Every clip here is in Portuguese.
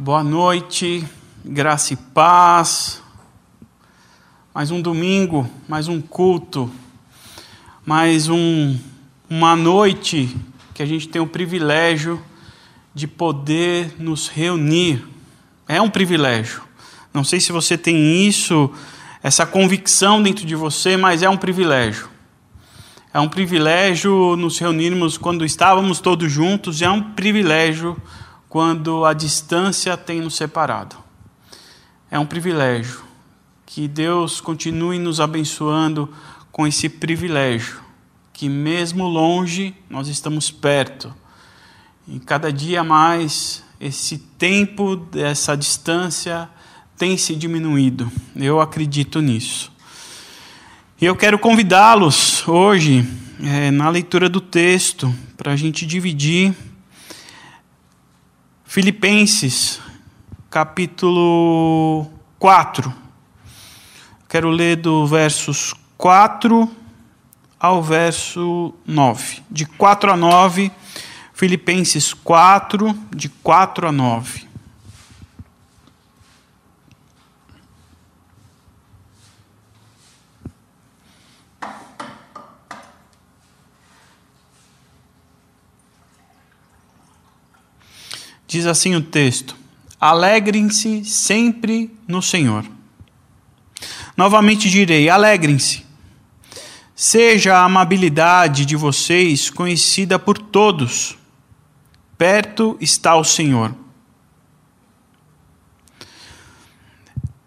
Boa noite, graça e paz. Mais um domingo, mais um culto, mais um, uma noite que a gente tem o privilégio de poder nos reunir. É um privilégio. Não sei se você tem isso, essa convicção dentro de você, mas é um privilégio. É um privilégio nos reunirmos quando estávamos todos juntos, é um privilégio quando a distância tem nos separado. É um privilégio. Que Deus continue nos abençoando com esse privilégio, que mesmo longe nós estamos perto. E cada dia mais esse tempo dessa distância tem se diminuído. Eu acredito nisso. E eu quero convidá-los hoje, é, na leitura do texto, para a gente dividir Filipenses, capítulo 4. Quero ler do versos 4 ao verso 9. De 4 a 9, Filipenses 4, de 4 a 9. Diz assim o texto: Alegrem-se sempre no Senhor. Novamente direi: alegrem-se. Seja a amabilidade de vocês conhecida por todos. Perto está o Senhor.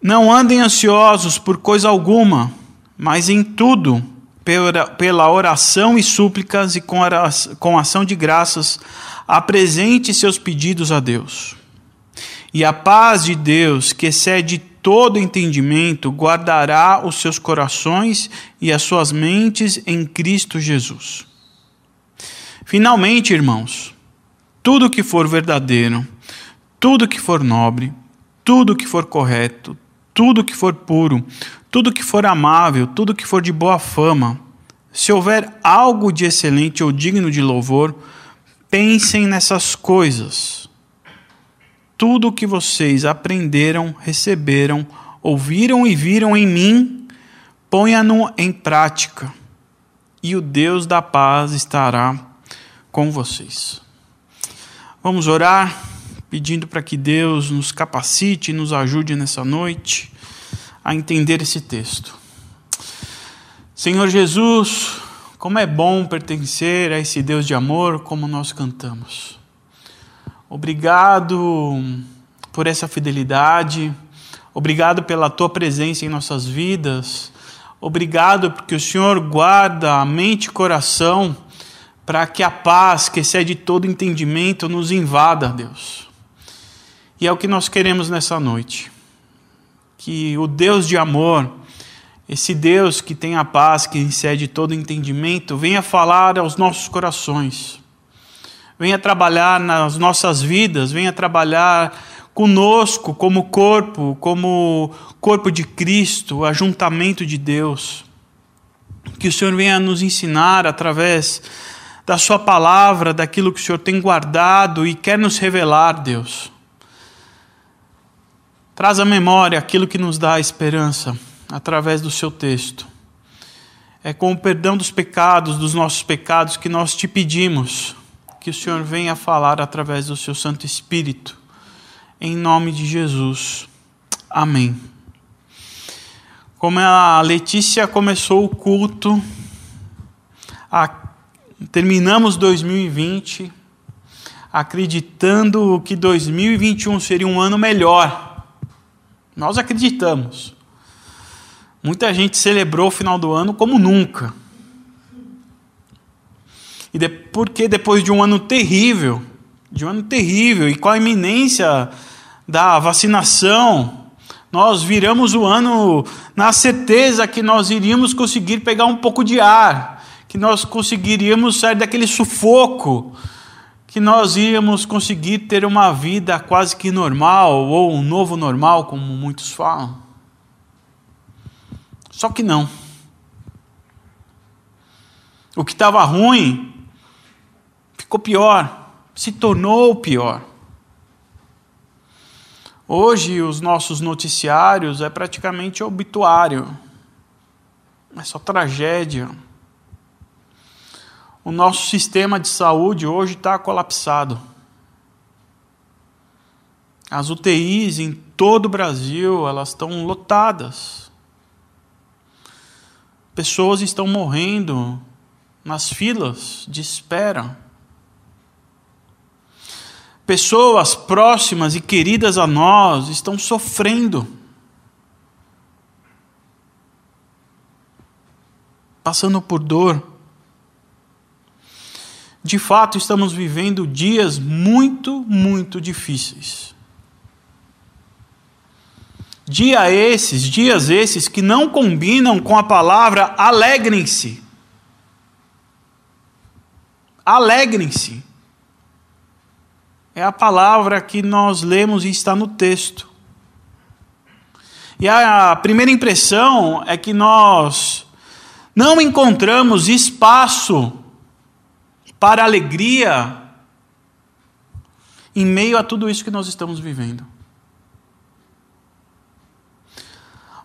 Não andem ansiosos por coisa alguma, mas em tudo, pela oração e súplicas e com ação de graças, apresente seus pedidos a Deus. E a paz de Deus, que excede todo entendimento, guardará os seus corações e as suas mentes em Cristo Jesus. Finalmente, irmãos, tudo que for verdadeiro, tudo que for nobre, tudo que for correto, tudo que for puro, tudo que for amável, tudo que for de boa fama, se houver algo de excelente ou digno de louvor, pensem nessas coisas. Tudo o que vocês aprenderam, receberam, ouviram e viram em mim, ponha-no em prática, e o Deus da paz estará com vocês. Vamos orar, pedindo para que Deus nos capacite e nos ajude nessa noite a entender esse texto. Senhor Jesus, como é bom pertencer a esse Deus de amor, como nós cantamos. Obrigado por essa fidelidade, obrigado pela tua presença em nossas vidas, obrigado porque o Senhor guarda a mente e coração para que a paz que excede todo entendimento nos invada, Deus. E é o que nós queremos nessa noite. Que o Deus de amor, esse Deus que tem a paz, que excede todo entendimento, venha falar aos nossos corações, venha trabalhar nas nossas vidas, venha trabalhar conosco como corpo, como corpo de Cristo, ajuntamento de Deus. Que o Senhor venha nos ensinar através da Sua palavra, daquilo que o Senhor tem guardado e quer nos revelar, Deus. Traz à memória aquilo que nos dá esperança através do seu texto. É com o perdão dos pecados, dos nossos pecados, que nós te pedimos que o Senhor venha falar através do seu Santo Espírito. Em nome de Jesus. Amém. Como a Letícia começou o culto, a, terminamos 2020 acreditando que 2021 seria um ano melhor. Nós acreditamos. Muita gente celebrou o final do ano como nunca. E de, porque depois de um ano terrível, de um ano terrível, e com a iminência da vacinação, nós viramos o ano na certeza que nós iríamos conseguir pegar um pouco de ar, que nós conseguiríamos sair daquele sufoco, que nós íamos conseguir ter uma vida quase que normal, ou um novo normal, como muitos falam. Só que não. O que estava ruim ficou pior, se tornou pior. Hoje, os nossos noticiários é praticamente obituário, é só tragédia. O nosso sistema de saúde hoje está colapsado. As UTIs em todo o Brasil, elas estão lotadas. Pessoas estão morrendo nas filas de espera. Pessoas próximas e queridas a nós estão sofrendo. Passando por dor. De fato, estamos vivendo dias muito, muito difíceis. Dia esses, dias esses que não combinam com a palavra alegrem-se. Alegrem-se. É a palavra que nós lemos e está no texto. E a primeira impressão é que nós não encontramos espaço para alegria em meio a tudo isso que nós estamos vivendo.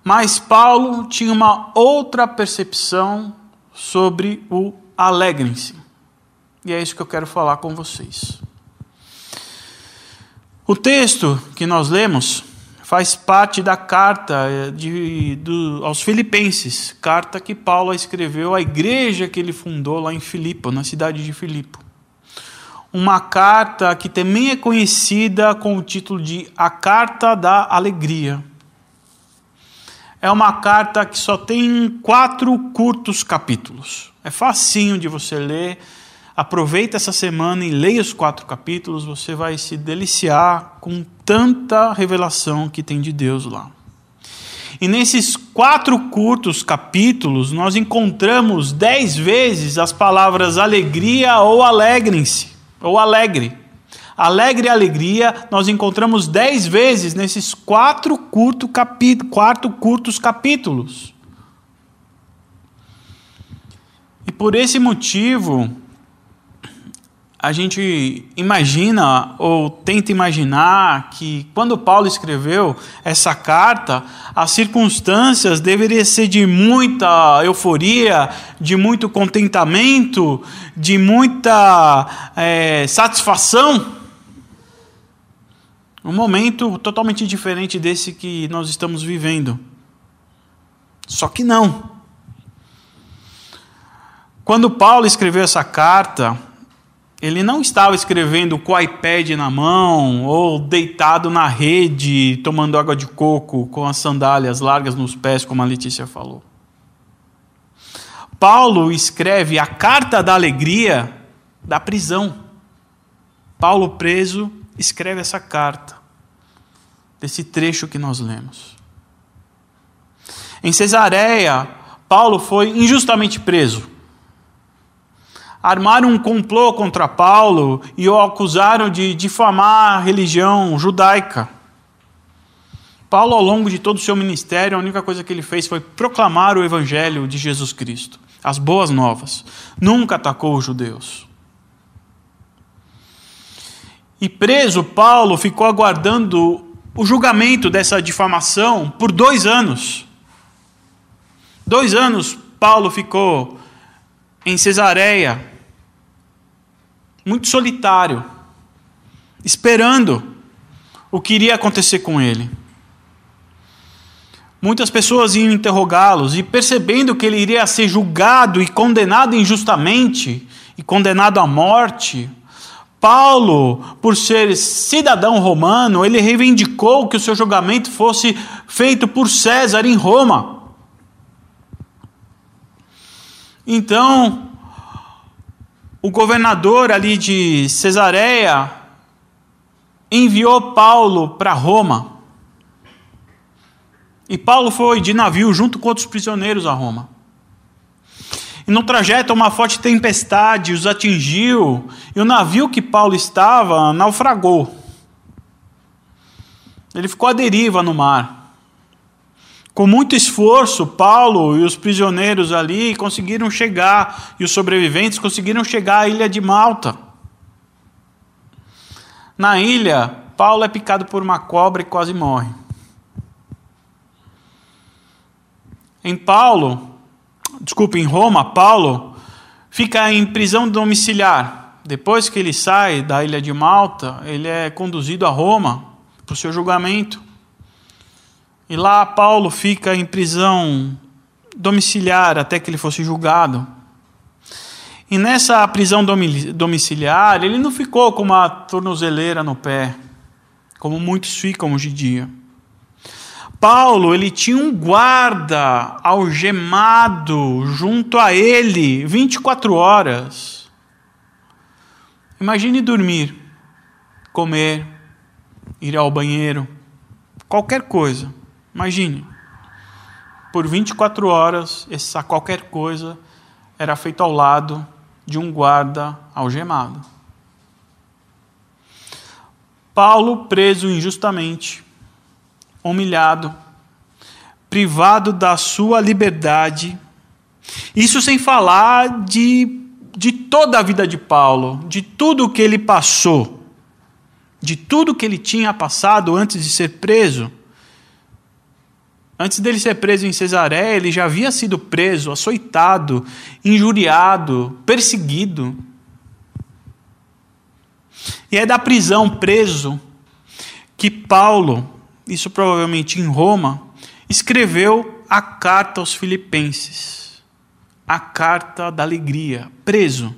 Mas Paulo tinha uma outra percepção sobre o alegrem-se. E é isso que eu quero falar com vocês. O texto que nós lemos faz parte da carta eh, de, do, aos Filipenses, carta que Paulo escreveu à igreja que ele fundou lá em Filipe, na cidade de Filipe. Uma carta que também é conhecida com o título de A Carta da Alegria. É uma carta que só tem quatro curtos capítulos. É facinho de você ler Aproveita essa semana e leia os quatro capítulos, você vai se deliciar com tanta revelação que tem de Deus lá. E nesses quatro curtos capítulos, nós encontramos dez vezes as palavras alegria ou alegrem-se, ou alegre. Alegre alegria, nós encontramos dez vezes nesses quatro, curto curtos capítulos. E por esse motivo, a gente imagina ou tenta imaginar que quando Paulo escreveu essa carta, as circunstâncias deveriam ser de muita euforia, de muito contentamento, de muita é, satisfação. Um momento totalmente diferente desse que nós estamos vivendo. Só que não. Quando Paulo escreveu essa carta, ele não estava escrevendo com o iPad na mão ou deitado na rede, tomando água de coco com as sandálias largas nos pés, como a Letícia falou. Paulo escreve a carta da alegria da prisão. Paulo preso escreve essa carta, desse trecho que nós lemos. Em Cesareia, Paulo foi injustamente preso armaram um complô contra Paulo e o acusaram de difamar a religião judaica. Paulo, ao longo de todo o seu ministério, a única coisa que ele fez foi proclamar o evangelho de Jesus Cristo, as boas novas. Nunca atacou os judeus. E preso, Paulo ficou aguardando o julgamento dessa difamação por dois anos. Dois anos Paulo ficou em Cesareia, muito solitário, esperando o que iria acontecer com ele. Muitas pessoas iam interrogá-los e percebendo que ele iria ser julgado e condenado injustamente e condenado à morte, Paulo, por ser cidadão romano, ele reivindicou que o seu julgamento fosse feito por César em Roma. Então, o governador ali de Cesareia enviou Paulo para Roma. E Paulo foi de navio junto com outros prisioneiros a Roma. E no trajeto, uma forte tempestade os atingiu, e o navio que Paulo estava naufragou. Ele ficou à deriva no mar. Com muito esforço, Paulo e os prisioneiros ali conseguiram chegar, e os sobreviventes conseguiram chegar à ilha de Malta. Na ilha, Paulo é picado por uma cobra e quase morre. Em Paulo, desculpe, em Roma, Paulo fica em prisão domiciliar. Depois que ele sai da ilha de Malta, ele é conduzido a Roma para o seu julgamento. E lá Paulo fica em prisão domiciliar até que ele fosse julgado. E nessa prisão domiciliar, ele não ficou com uma tornozeleira no pé, como muitos ficam hoje em dia. Paulo, ele tinha um guarda algemado junto a ele 24 horas. Imagine dormir, comer, ir ao banheiro, qualquer coisa. Imagine. Por 24 horas, essa qualquer coisa era feito ao lado de um guarda algemado. Paulo preso injustamente, humilhado, privado da sua liberdade. Isso sem falar de, de toda a vida de Paulo, de tudo o que ele passou, de tudo que ele tinha passado antes de ser preso. Antes dele ser preso em Cesareia, ele já havia sido preso, açoitado, injuriado, perseguido. E é da prisão, preso, que Paulo, isso provavelmente em Roma, escreveu a carta aos Filipenses, a carta da alegria, preso.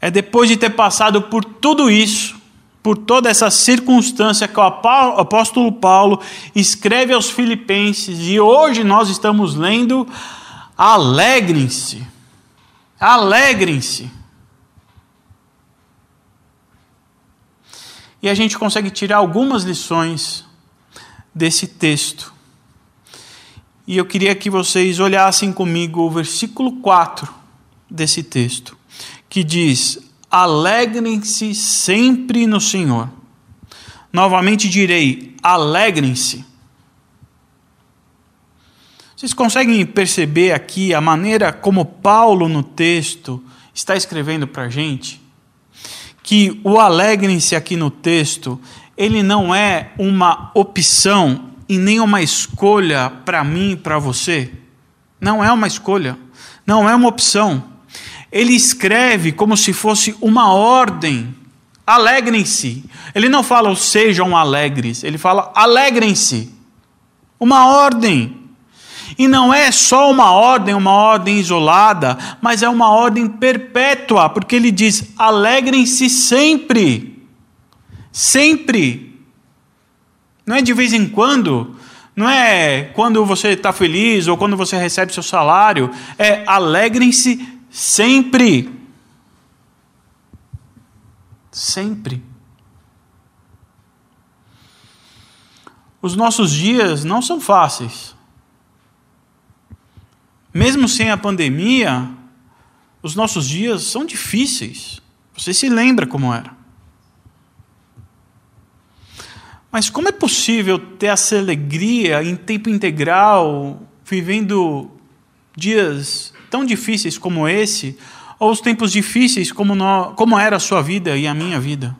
É depois de ter passado por tudo isso, por toda essa circunstância que o apóstolo Paulo escreve aos Filipenses e hoje nós estamos lendo: alegrem-se, alegrem-se. E a gente consegue tirar algumas lições desse texto. E eu queria que vocês olhassem comigo o versículo 4 desse texto, que diz: alegrem-se sempre no Senhor. Novamente direi: alegrem-se. Vocês conseguem perceber aqui a maneira como Paulo no texto está escrevendo para a gente? Que o alegrem-se aqui no texto, ele não é uma opção e nem uma escolha para mim e para você. Não é uma escolha, não é uma opção ele escreve como se fosse uma ordem. Alegrem-se. Ele não fala sejam alegres, ele fala alegrem-se. Uma ordem. E não é só uma ordem, uma ordem isolada, mas é uma ordem perpétua, porque ele diz: alegrem-se sempre. Sempre. Não é de vez em quando, não é quando você está feliz ou quando você recebe seu salário, é alegrem-se Sempre. Sempre. Os nossos dias não são fáceis. Mesmo sem a pandemia, os nossos dias são difíceis. Você se lembra como era. Mas como é possível ter essa alegria em tempo integral, vivendo dias tão difíceis como esse, ou os tempos difíceis como, no, como era a sua vida e a minha vida?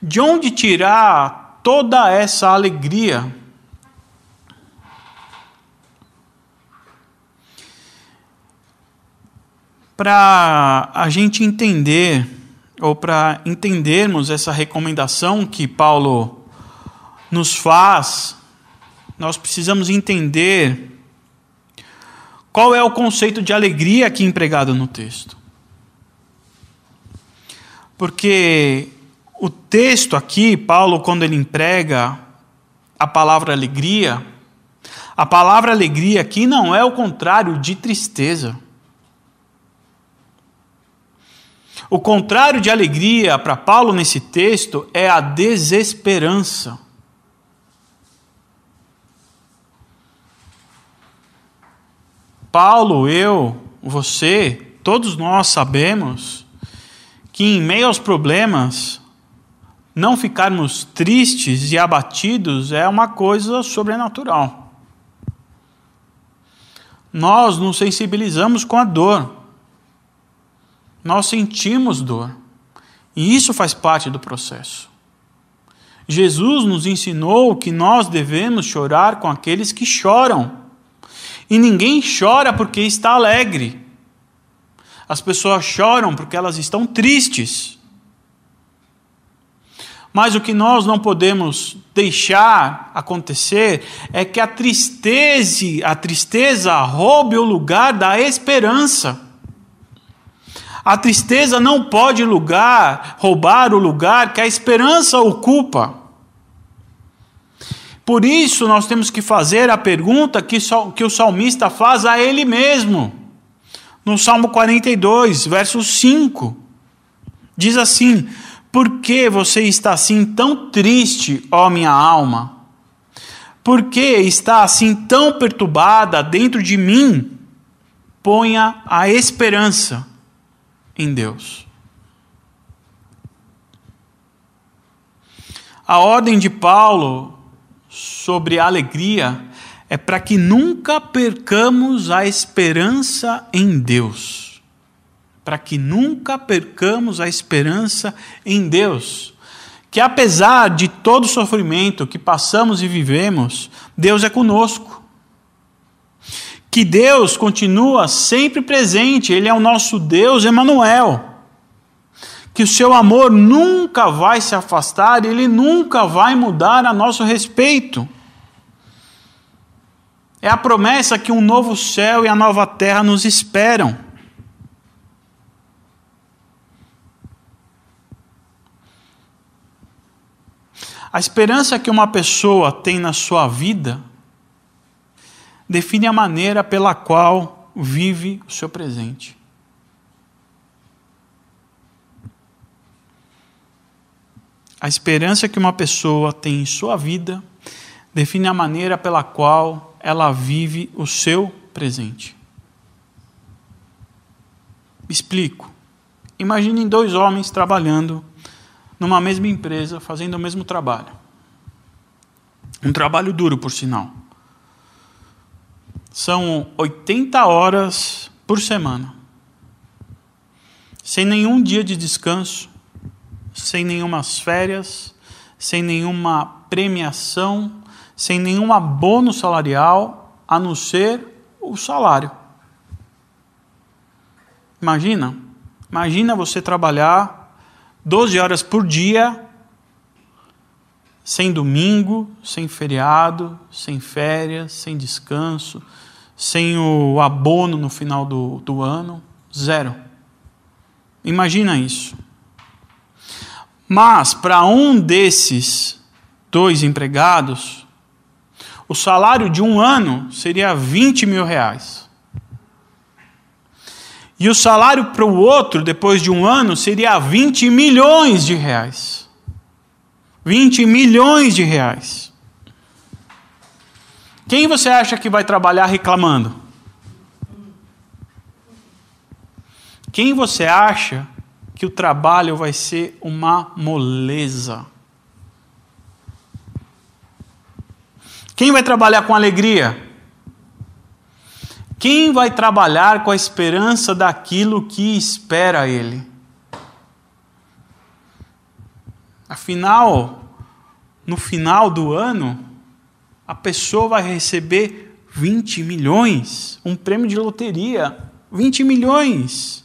De onde tirar toda essa alegria? Para a gente entender, ou para entendermos essa recomendação que Paulo nos faz, nós precisamos entender qual é o conceito de alegria aqui empregado no texto? Porque o texto aqui, Paulo, quando ele emprega a palavra alegria, a palavra alegria aqui não é o contrário de tristeza. O contrário de alegria para Paulo nesse texto é a desesperança. Paulo, eu, você, todos nós sabemos que em meio aos problemas, não ficarmos tristes e abatidos é uma coisa sobrenatural. Nós nos sensibilizamos com a dor. Nós sentimos dor. E isso faz parte do processo. Jesus nos ensinou que nós devemos chorar com aqueles que choram. E ninguém chora porque está alegre. As pessoas choram porque elas estão tristes. Mas o que nós não podemos deixar acontecer é que a tristeza, a tristeza roube o lugar da esperança. A tristeza não pode lugar, roubar o lugar que a esperança ocupa. Por isso, nós temos que fazer a pergunta que, que o salmista faz a ele mesmo. No Salmo 42, verso 5. Diz assim: Por que você está assim tão triste, ó minha alma? Por que está assim tão perturbada dentro de mim? Ponha a esperança em Deus. A ordem de Paulo sobre a alegria é para que nunca percamos a esperança em Deus. Para que nunca percamos a esperança em Deus. Que apesar de todo sofrimento que passamos e vivemos, Deus é conosco. Que Deus continua sempre presente, Ele é o nosso Deus Emanuel que o seu amor nunca vai se afastar, ele nunca vai mudar a nosso respeito. É a promessa que um novo céu e a nova terra nos esperam. A esperança que uma pessoa tem na sua vida define a maneira pela qual vive o seu presente. A esperança que uma pessoa tem em sua vida define a maneira pela qual ela vive o seu presente. Explico. Imaginem dois homens trabalhando numa mesma empresa, fazendo o mesmo trabalho. Um trabalho duro, por sinal. São 80 horas por semana. Sem nenhum dia de descanso, sem nenhumas férias, sem nenhuma premiação, sem nenhum abono salarial, a não ser o salário. Imagina, imagina você trabalhar 12 horas por dia, sem domingo, sem feriado, sem férias, sem descanso, sem o abono no final do, do ano, zero. Imagina isso. Mas para um desses dois empregados, o salário de um ano seria 20 mil reais. E o salário para o outro, depois de um ano, seria 20 milhões de reais. 20 milhões de reais. Quem você acha que vai trabalhar reclamando? Quem você acha que o trabalho vai ser uma moleza. Quem vai trabalhar com alegria? Quem vai trabalhar com a esperança daquilo que espera ele? Afinal, no final do ano, a pessoa vai receber 20 milhões, um prêmio de loteria, 20 milhões.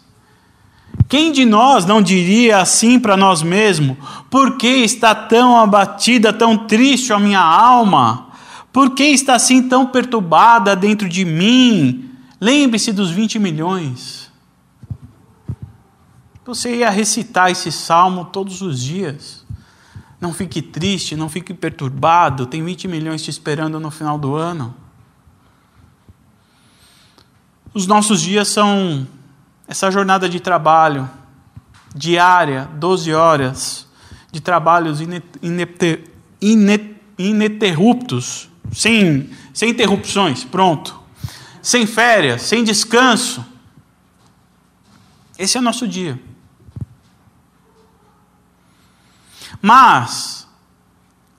Quem de nós não diria assim para nós mesmos? Por que está tão abatida, tão triste a minha alma? Por que está assim tão perturbada dentro de mim? Lembre-se dos 20 milhões. Você ia recitar esse salmo todos os dias. Não fique triste, não fique perturbado, tem 20 milhões te esperando no final do ano. Os nossos dias são essa jornada de trabalho diária, 12 horas, de trabalhos ininterruptos, sem, sem interrupções, pronto. Sem férias, sem descanso. Esse é o nosso dia. Mas,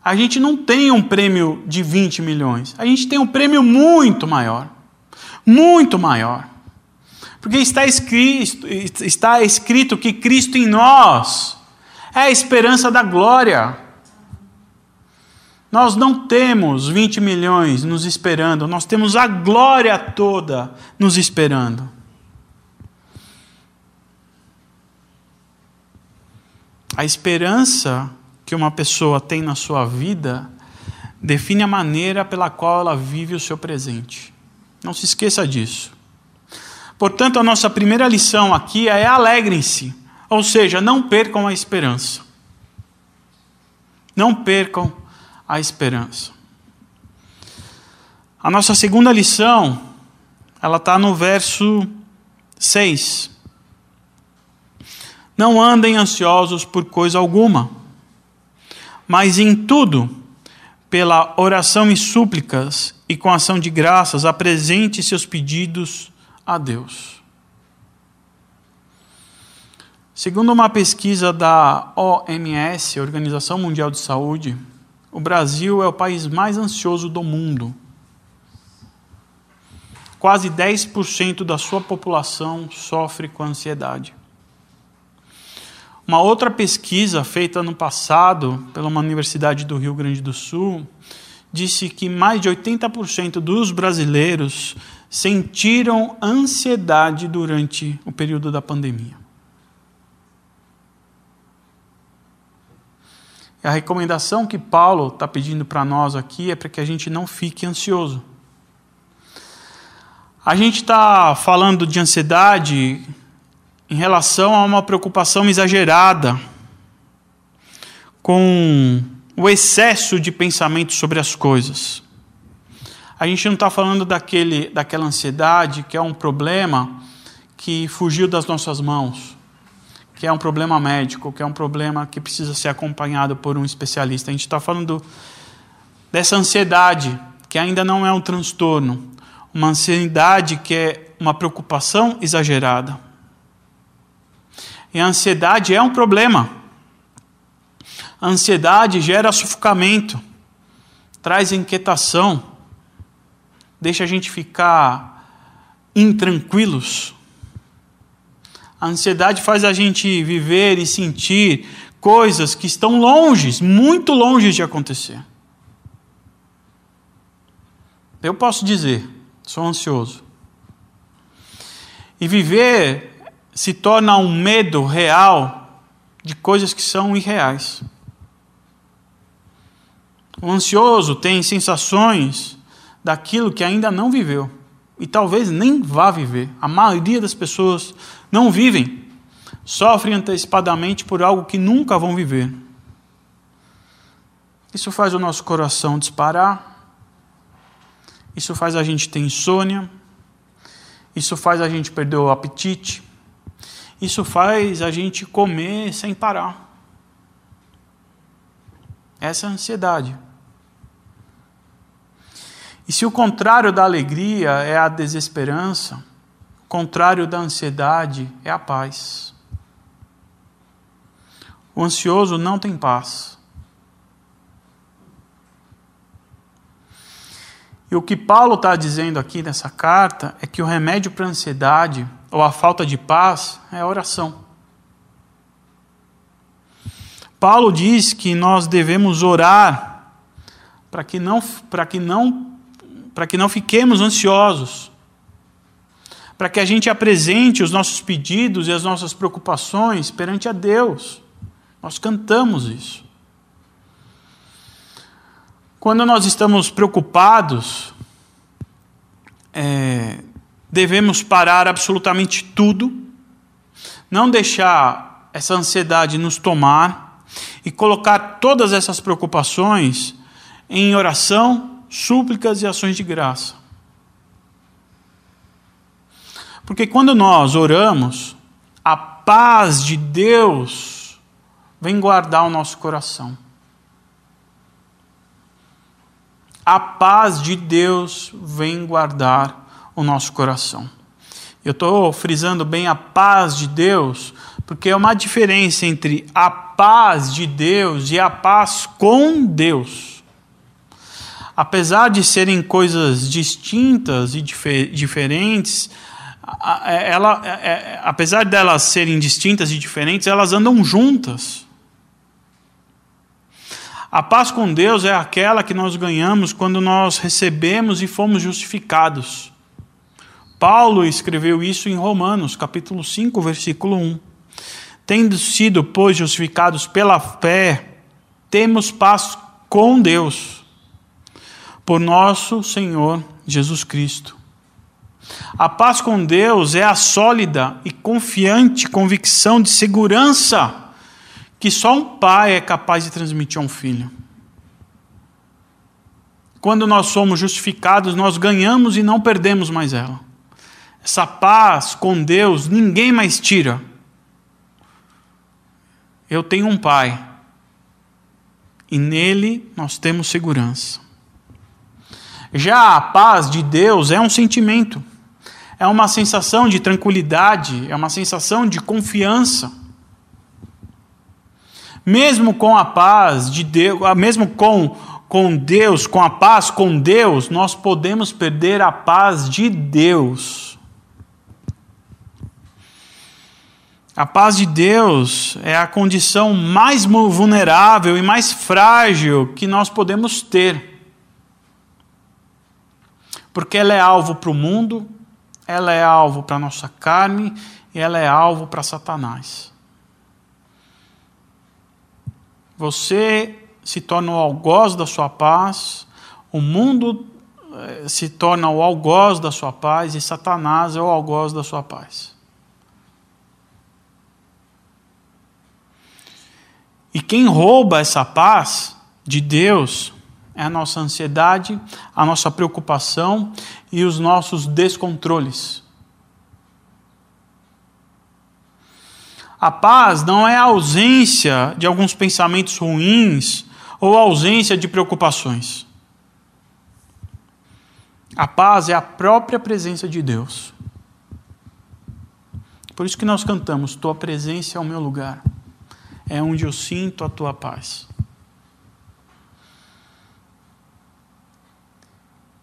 a gente não tem um prêmio de 20 milhões, a gente tem um prêmio muito maior. Muito maior. Porque está escrito, está escrito que Cristo em nós é a esperança da glória. Nós não temos 20 milhões nos esperando, nós temos a glória toda nos esperando. A esperança que uma pessoa tem na sua vida define a maneira pela qual ela vive o seu presente. Não se esqueça disso. Portanto, a nossa primeira lição aqui é alegrem-se, ou seja, não percam a esperança. Não percam a esperança. A nossa segunda lição, ela está no verso 6. Não andem ansiosos por coisa alguma, mas em tudo, pela oração e súplicas e com ação de graças, apresente seus pedidos a Deus. Segundo uma pesquisa da OMS, Organização Mundial de Saúde, o Brasil é o país mais ansioso do mundo. Quase 10% da sua população sofre com ansiedade. Uma outra pesquisa feita no passado pela uma universidade do Rio Grande do Sul disse que mais de 80% dos brasileiros sentiram ansiedade durante o período da pandemia. A recomendação que Paulo está pedindo para nós aqui é para que a gente não fique ansioso. A gente está falando de ansiedade em relação a uma preocupação exagerada com o excesso de pensamento sobre as coisas. A gente não está falando daquele, daquela ansiedade que é um problema que fugiu das nossas mãos que é um problema médico, que é um problema que precisa ser acompanhado por um especialista. A gente está falando dessa ansiedade, que ainda não é um transtorno, uma ansiedade que é uma preocupação exagerada. E a ansiedade é um problema. A ansiedade gera sufocamento, traz inquietação, deixa a gente ficar intranquilos. A ansiedade faz a gente viver e sentir coisas que estão longe, muito longe de acontecer. Eu posso dizer, sou ansioso. E viver se torna um medo real de coisas que são irreais. O ansioso tem sensações daquilo que ainda não viveu e talvez nem vá viver. A maioria das pessoas não vivem, sofrem antecipadamente por algo que nunca vão viver. Isso faz o nosso coração disparar, isso faz a gente ter insônia, isso faz a gente perder o apetite, isso faz a gente comer sem parar. Essa é a ansiedade. E se o contrário da alegria é a desesperança, o contrário da ansiedade é a paz. O ansioso não tem paz. E o que Paulo está dizendo aqui nessa carta é que o remédio para a ansiedade ou a falta de paz é a oração. Paulo diz que nós devemos orar para que não, para que não para que não fiquemos ansiosos, para que a gente apresente os nossos pedidos e as nossas preocupações perante a Deus. Nós cantamos isso. Quando nós estamos preocupados, é, devemos parar absolutamente tudo, não deixar essa ansiedade nos tomar e colocar todas essas preocupações em oração súplicas e ações de graça. Porque quando nós oramos, a paz de Deus vem guardar o nosso coração. A paz de Deus vem guardar o nosso coração. Eu estou frisando bem a paz de Deus, porque é uma diferença entre a paz de Deus e a paz com Deus apesar de serem coisas distintas e difer diferentes, ela, apesar delas serem distintas e diferentes, elas andam juntas. A paz com Deus é aquela que nós ganhamos quando nós recebemos e fomos justificados. Paulo escreveu isso em Romanos, capítulo 5, versículo 1. Tendo sido, pois, justificados pela fé, temos paz com Deus, por nosso Senhor Jesus Cristo. A paz com Deus é a sólida e confiante convicção de segurança que só um pai é capaz de transmitir a um filho. Quando nós somos justificados, nós ganhamos e não perdemos mais ela. Essa paz com Deus ninguém mais tira. Eu tenho um pai e nele nós temos segurança. Já a paz de Deus é um sentimento, é uma sensação de tranquilidade, é uma sensação de confiança mesmo com a paz de Deus, ah, mesmo com, com Deus, com a paz com Deus, nós podemos perder a paz de Deus. A paz de Deus é a condição mais vulnerável e mais frágil que nós podemos ter. Porque ela é alvo para o mundo, ela é alvo para a nossa carne e ela é alvo para Satanás. Você se torna o algoz da sua paz, o mundo eh, se torna o algoz da sua paz e Satanás é o algoz da sua paz. E quem rouba essa paz de Deus é a nossa ansiedade, a nossa preocupação e os nossos descontroles. A paz não é a ausência de alguns pensamentos ruins ou a ausência de preocupações. A paz é a própria presença de Deus. Por isso que nós cantamos: Tua presença é o meu lugar, é onde eu sinto a tua paz.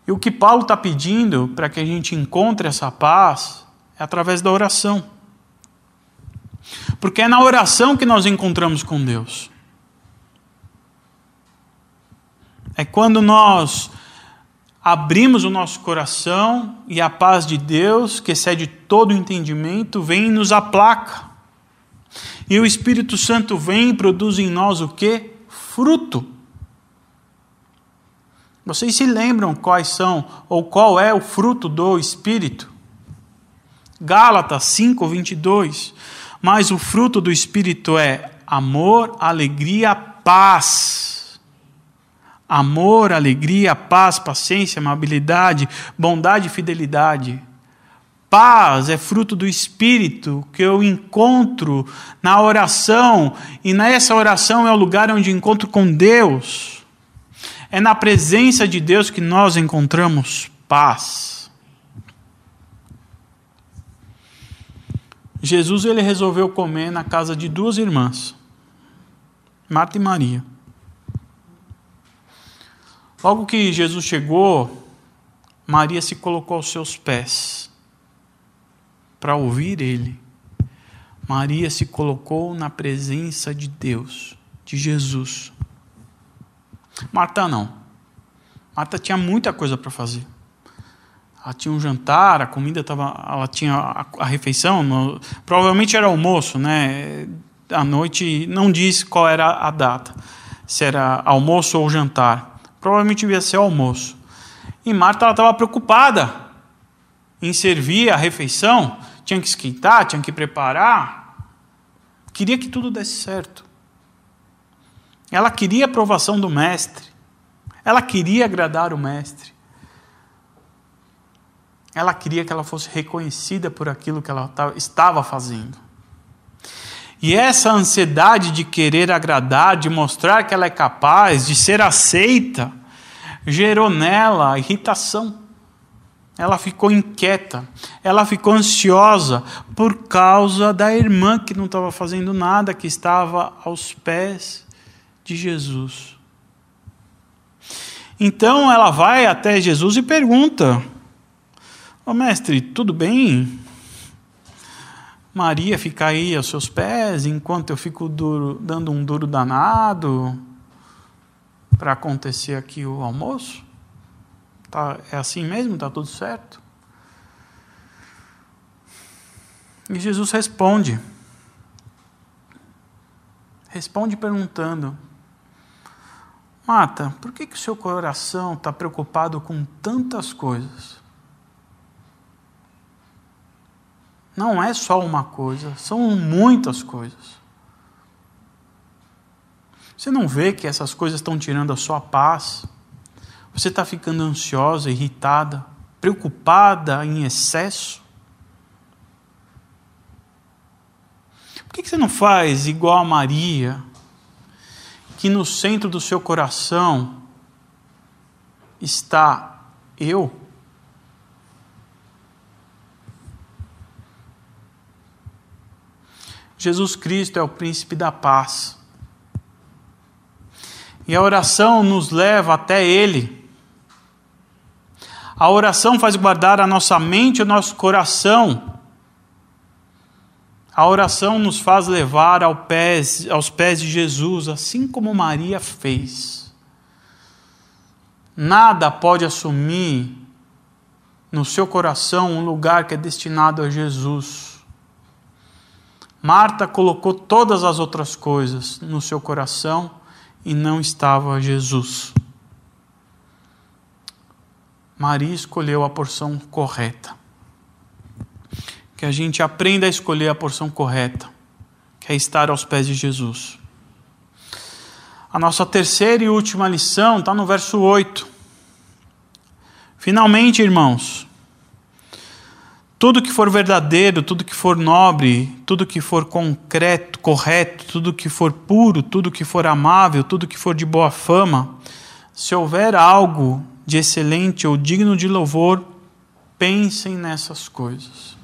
E o que Paulo está pedindo para que a gente encontre essa paz é através da oração. Porque é na oração que nós encontramos com Deus. É quando nós abrimos o nosso coração e a paz de Deus, que excede todo o entendimento, vem e nos aplaca. E o Espírito Santo vem e produz em nós o que? Fruto. Vocês se lembram quais são ou qual é o fruto do Espírito? Gálatas 5, 22. Mas o fruto do Espírito é amor, alegria, paz. Amor, alegria, paz, paciência, amabilidade, bondade e fidelidade. Paz é fruto do Espírito que eu encontro na oração, e nessa oração é o lugar onde encontro com Deus. É na presença de Deus que nós encontramos paz. Jesus ele resolveu comer na casa de duas irmãs, Marta e Maria. Logo que Jesus chegou, Maria se colocou aos seus pés para ouvir ele. Maria se colocou na presença de Deus, de Jesus. Marta não. Marta tinha muita coisa para fazer. Ela tinha um jantar, a comida estava. Ela tinha a, a refeição, no, provavelmente era almoço, né? À noite, não diz qual era a data, se era almoço ou jantar. Provavelmente devia ser almoço. E Marta estava preocupada em servir a refeição, tinha que esquentar, tinha que preparar. Queria que tudo desse certo. Ela queria a aprovação do mestre. Ela queria agradar o mestre. Ela queria que ela fosse reconhecida por aquilo que ela estava fazendo. E essa ansiedade de querer agradar, de mostrar que ela é capaz, de ser aceita, gerou nela irritação. Ela ficou inquieta, ela ficou ansiosa por causa da irmã que não estava fazendo nada, que estava aos pés de Jesus. Então ela vai até Jesus e pergunta: Ô oh, mestre, tudo bem? Maria fica aí aos seus pés enquanto eu fico duro, dando um duro danado? para acontecer aqui o almoço? Tá, é assim mesmo? Está tudo certo? E Jesus responde. Responde perguntando: Mata, por que, que o seu coração está preocupado com tantas coisas? Não é só uma coisa, são muitas coisas. Você não vê que essas coisas estão tirando a sua paz? Você está ficando ansiosa, irritada, preocupada em excesso? Por que você não faz igual a Maria, que no centro do seu coração está eu? Jesus Cristo é o príncipe da paz. E a oração nos leva até Ele. A oração faz guardar a nossa mente e o nosso coração. A oração nos faz levar ao pés, aos pés de Jesus, assim como Maria fez. Nada pode assumir no seu coração um lugar que é destinado a Jesus. Marta colocou todas as outras coisas no seu coração e não estava Jesus. Maria escolheu a porção correta. Que a gente aprenda a escolher a porção correta, que é estar aos pés de Jesus. A nossa terceira e última lição está no verso 8. Finalmente, irmãos, tudo que for verdadeiro, tudo que for nobre, tudo que for concreto, correto, tudo que for puro, tudo que for amável, tudo que for de boa fama, se houver algo de excelente ou digno de louvor, pensem nessas coisas.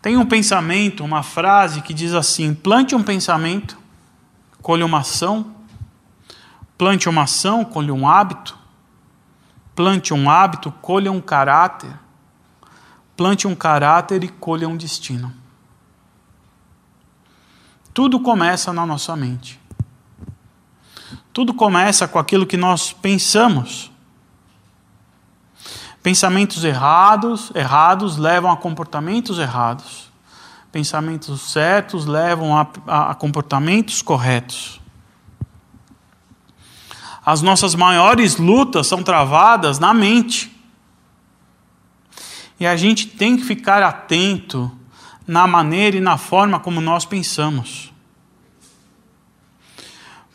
Tem um pensamento, uma frase que diz assim: plante um pensamento, colhe uma ação, plante uma ação, colhe um hábito, plante um hábito, colhe um caráter plante um caráter e colha um destino. Tudo começa na nossa mente. Tudo começa com aquilo que nós pensamos. Pensamentos errados, errados levam a comportamentos errados. Pensamentos certos levam a, a, a comportamentos corretos. As nossas maiores lutas são travadas na mente. E a gente tem que ficar atento na maneira e na forma como nós pensamos.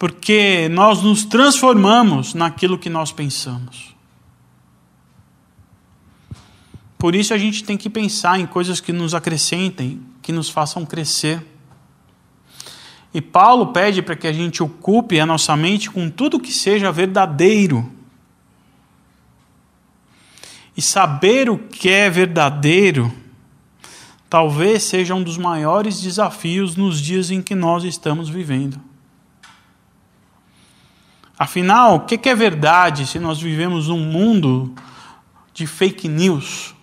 Porque nós nos transformamos naquilo que nós pensamos. Por isso a gente tem que pensar em coisas que nos acrescentem, que nos façam crescer. E Paulo pede para que a gente ocupe a nossa mente com tudo que seja verdadeiro e saber o que é verdadeiro talvez seja um dos maiores desafios nos dias em que nós estamos vivendo. Afinal, o que é verdade se nós vivemos num mundo de fake news?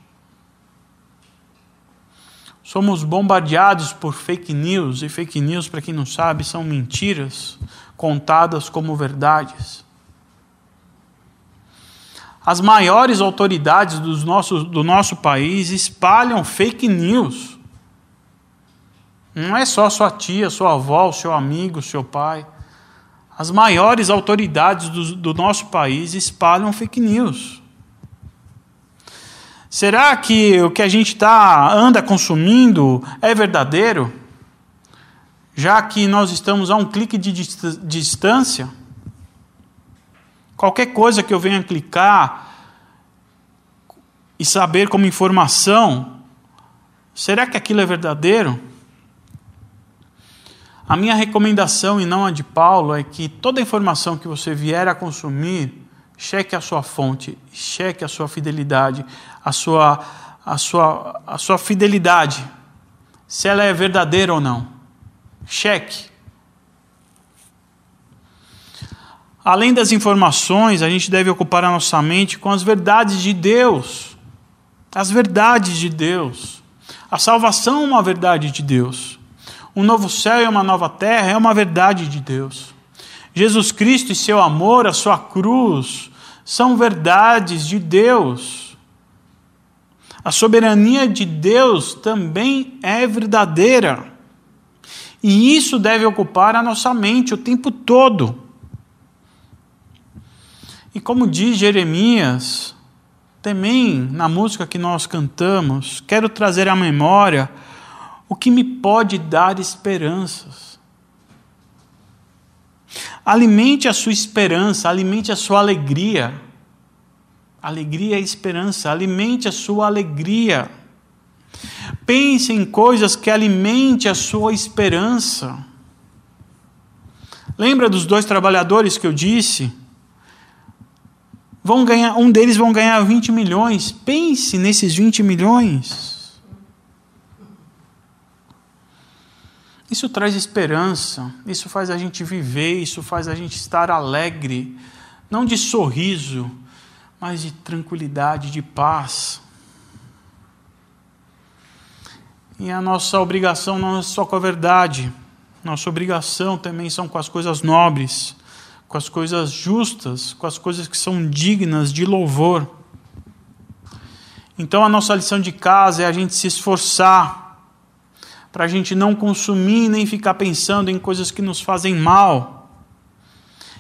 Somos bombardeados por fake news, e fake news, para quem não sabe, são mentiras contadas como verdades. As maiores autoridades dos nossos, do nosso país espalham fake news. Não é só sua tia, sua avó, seu amigo, seu pai. As maiores autoridades do, do nosso país espalham fake news. Será que o que a gente tá, anda consumindo é verdadeiro? Já que nós estamos a um clique de distância? Qualquer coisa que eu venha clicar e saber como informação, será que aquilo é verdadeiro? A minha recomendação, e não a de Paulo, é que toda informação que você vier a consumir, cheque a sua fonte, cheque a sua fidelidade, a sua, a sua, a sua fidelidade, se ela é verdadeira ou não. Cheque. Além das informações, a gente deve ocupar a nossa mente com as verdades de Deus. As verdades de Deus. A salvação é uma verdade de Deus. Um novo céu e uma nova terra é uma verdade de Deus. Jesus Cristo e seu amor, a sua cruz, são verdades de Deus. A soberania de Deus também é verdadeira. E isso deve ocupar a nossa mente o tempo todo. E como diz Jeremias, também na música que nós cantamos, quero trazer à memória o que me pode dar esperanças. Alimente a sua esperança, alimente a sua alegria. Alegria e esperança, alimente a sua alegria. Pense em coisas que alimente a sua esperança. Lembra dos dois trabalhadores que eu disse? Vão ganhar, um deles vão ganhar 20 milhões. Pense nesses 20 milhões. Isso traz esperança, isso faz a gente viver, isso faz a gente estar alegre, não de sorriso, mas de tranquilidade, de paz. E a nossa obrigação não é só com a verdade, nossa obrigação também são com as coisas nobres, com as coisas justas, com as coisas que são dignas de louvor. Então a nossa lição de casa é a gente se esforçar para a gente não consumir nem ficar pensando em coisas que nos fazem mal.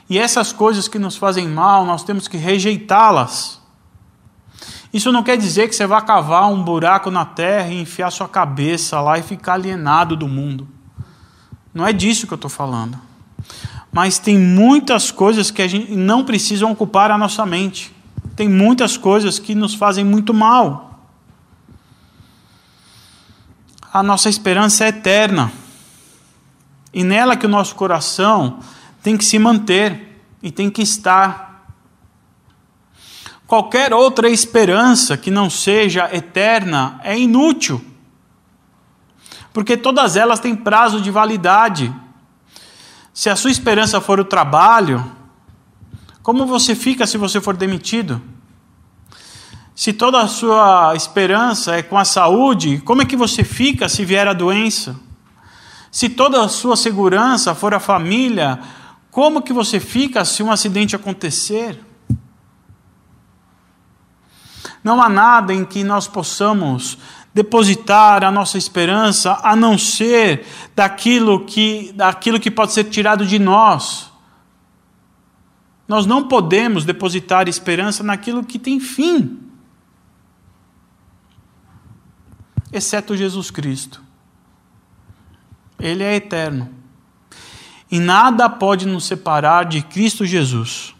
E essas coisas que nos fazem mal, nós temos que rejeitá-las. Isso não quer dizer que você vai cavar um buraco na terra e enfiar sua cabeça lá e ficar alienado do mundo. Não é disso que eu estou falando. Mas tem muitas coisas que a gente não precisam ocupar a nossa mente. Tem muitas coisas que nos fazem muito mal. A nossa esperança é eterna. E nela que o nosso coração tem que se manter e tem que estar Qualquer outra esperança que não seja eterna é inútil, porque todas elas têm prazo de validade. Se a sua esperança for o trabalho, como você fica se você for demitido? Se toda a sua esperança é com a saúde, como é que você fica se vier a doença? Se toda a sua segurança for a família, como que você fica se um acidente acontecer? Não há nada em que nós possamos depositar a nossa esperança a não ser daquilo que, daquilo que pode ser tirado de nós. Nós não podemos depositar esperança naquilo que tem fim, exceto Jesus Cristo. Ele é eterno. E nada pode nos separar de Cristo Jesus.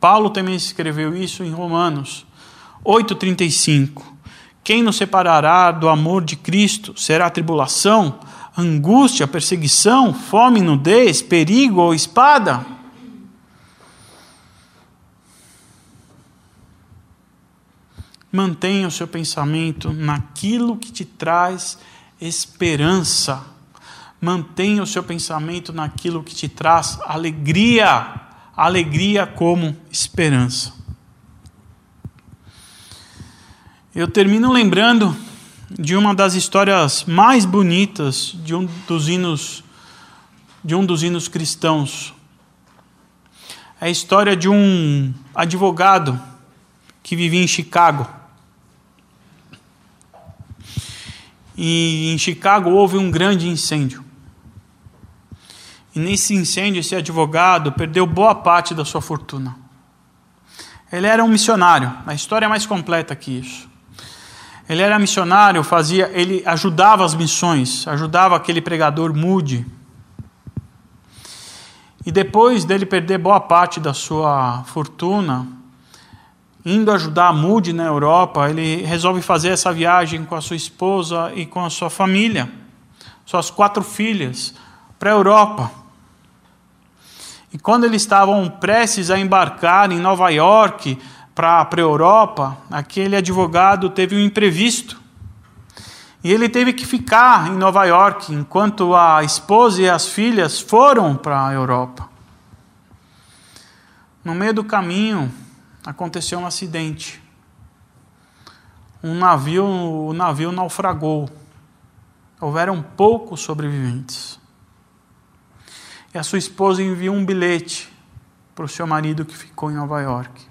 Paulo também escreveu isso em Romanos. 8,35. Quem nos separará do amor de Cristo? Será tribulação, angústia, perseguição, fome, nudez, perigo ou espada? Mantenha o seu pensamento naquilo que te traz esperança. Mantenha o seu pensamento naquilo que te traz alegria. Alegria como esperança. Eu termino lembrando de uma das histórias mais bonitas de um dos hinos de um dos hinos cristãos. É a história de um advogado que vivia em Chicago. E em Chicago houve um grande incêndio. E nesse incêndio, esse advogado perdeu boa parte da sua fortuna. Ele era um missionário, a história é mais completa que isso. Ele era missionário, fazia, ele ajudava as missões, ajudava aquele pregador mude. E depois dele perder boa parte da sua fortuna, indo ajudar a Mude na Europa, ele resolve fazer essa viagem com a sua esposa e com a sua família, suas quatro filhas, para a Europa. E quando eles estavam prestes a embarcar em Nova York, para a Europa, aquele advogado teve um imprevisto. E ele teve que ficar em Nova York enquanto a esposa e as filhas foram para a Europa. No meio do caminho aconteceu um acidente. Um navio, o navio naufragou. Houveram poucos sobreviventes. E a sua esposa enviou um bilhete para o seu marido que ficou em Nova York.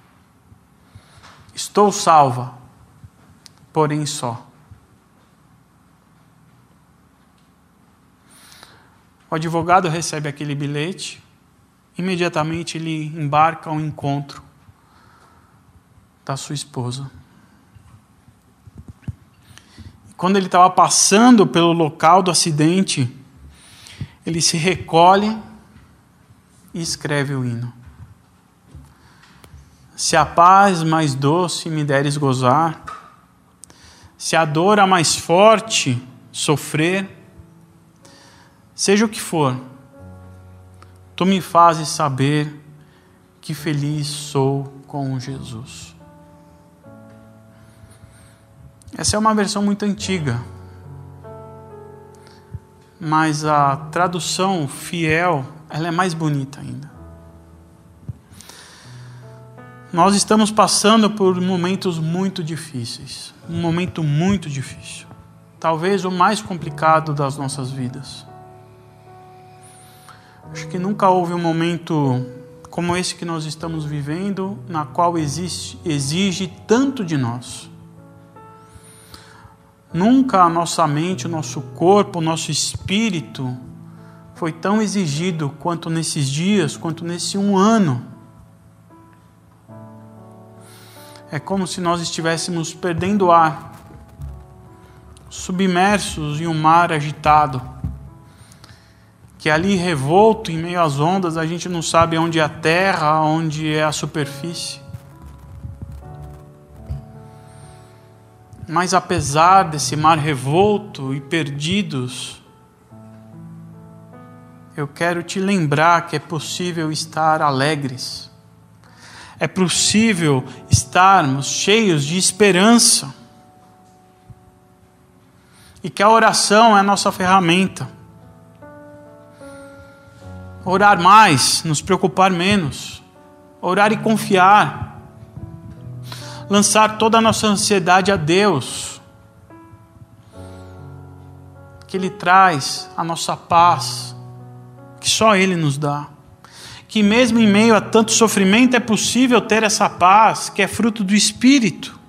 Estou salva, porém só. O advogado recebe aquele bilhete, imediatamente ele embarca ao encontro da sua esposa. Quando ele estava passando pelo local do acidente, ele se recolhe e escreve o hino. Se a paz mais doce me deres gozar, se a dor a mais forte sofrer, Seja o que for, tu me fazes saber que feliz sou com Jesus. Essa é uma versão muito antiga, mas a tradução fiel, ela é mais bonita ainda. Nós estamos passando por momentos muito difíceis, um momento muito difícil, talvez o mais complicado das nossas vidas. Acho que nunca houve um momento como esse que nós estamos vivendo, na qual existe, exige tanto de nós. Nunca a nossa mente, o nosso corpo, o nosso espírito foi tão exigido quanto nesses dias, quanto nesse um ano. É como se nós estivéssemos perdendo ar, submersos em um mar agitado que ali revolto em meio às ondas, a gente não sabe onde é a terra, onde é a superfície. Mas apesar desse mar revolto e perdidos, eu quero te lembrar que é possível estar alegres. É possível estarmos cheios de esperança. E que a oração é a nossa ferramenta Orar mais, nos preocupar menos. Orar e confiar. Lançar toda a nossa ansiedade a Deus. Que Ele traz a nossa paz, que só Ele nos dá. Que mesmo em meio a tanto sofrimento é possível ter essa paz, que é fruto do Espírito.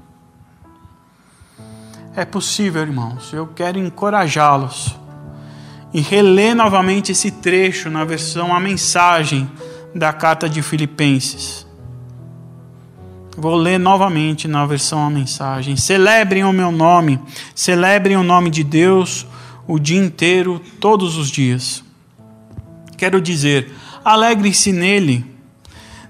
É possível, irmãos. Eu quero encorajá-los e reler novamente esse trecho na versão A Mensagem da carta de Filipenses. Vou ler novamente na versão A Mensagem. Celebrem o meu nome, celebrem o nome de Deus o dia inteiro, todos os dias. Quero dizer, alegrem-se nele.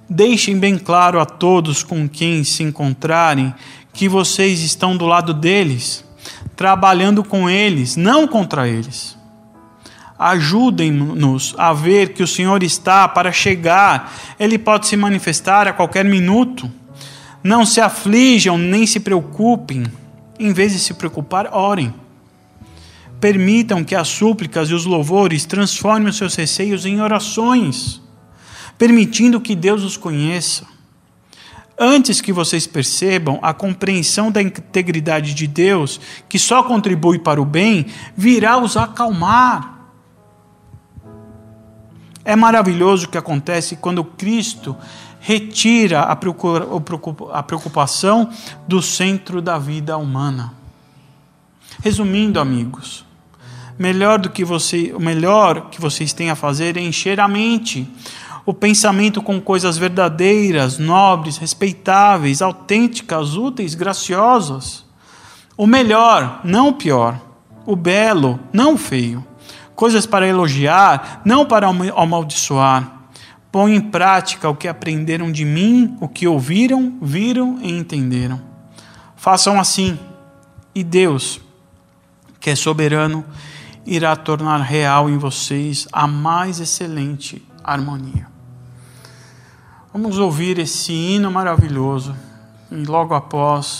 Deixem bem claro a todos com quem se encontrarem que vocês estão do lado deles, trabalhando com eles, não contra eles ajudem-nos a ver que o Senhor está para chegar, Ele pode se manifestar a qualquer minuto. Não se aflijam nem se preocupem, em vez de se preocupar, orem. Permitam que as súplicas e os louvores transformem os seus receios em orações, permitindo que Deus os conheça. Antes que vocês percebam, a compreensão da integridade de Deus, que só contribui para o bem, virá os acalmar é maravilhoso o que acontece quando Cristo retira a preocupação do centro da vida humana. Resumindo, amigos, melhor do que você, o melhor que vocês têm a fazer é encher a mente, o pensamento com coisas verdadeiras, nobres, respeitáveis, autênticas, úteis, graciosas. O melhor, não o pior. O belo, não o feio coisas para elogiar, não para amaldiçoar. Põe em prática o que aprenderam de mim, o que ouviram, viram e entenderam. Façam assim, e Deus, que é soberano, irá tornar real em vocês a mais excelente harmonia. Vamos ouvir esse hino maravilhoso e logo após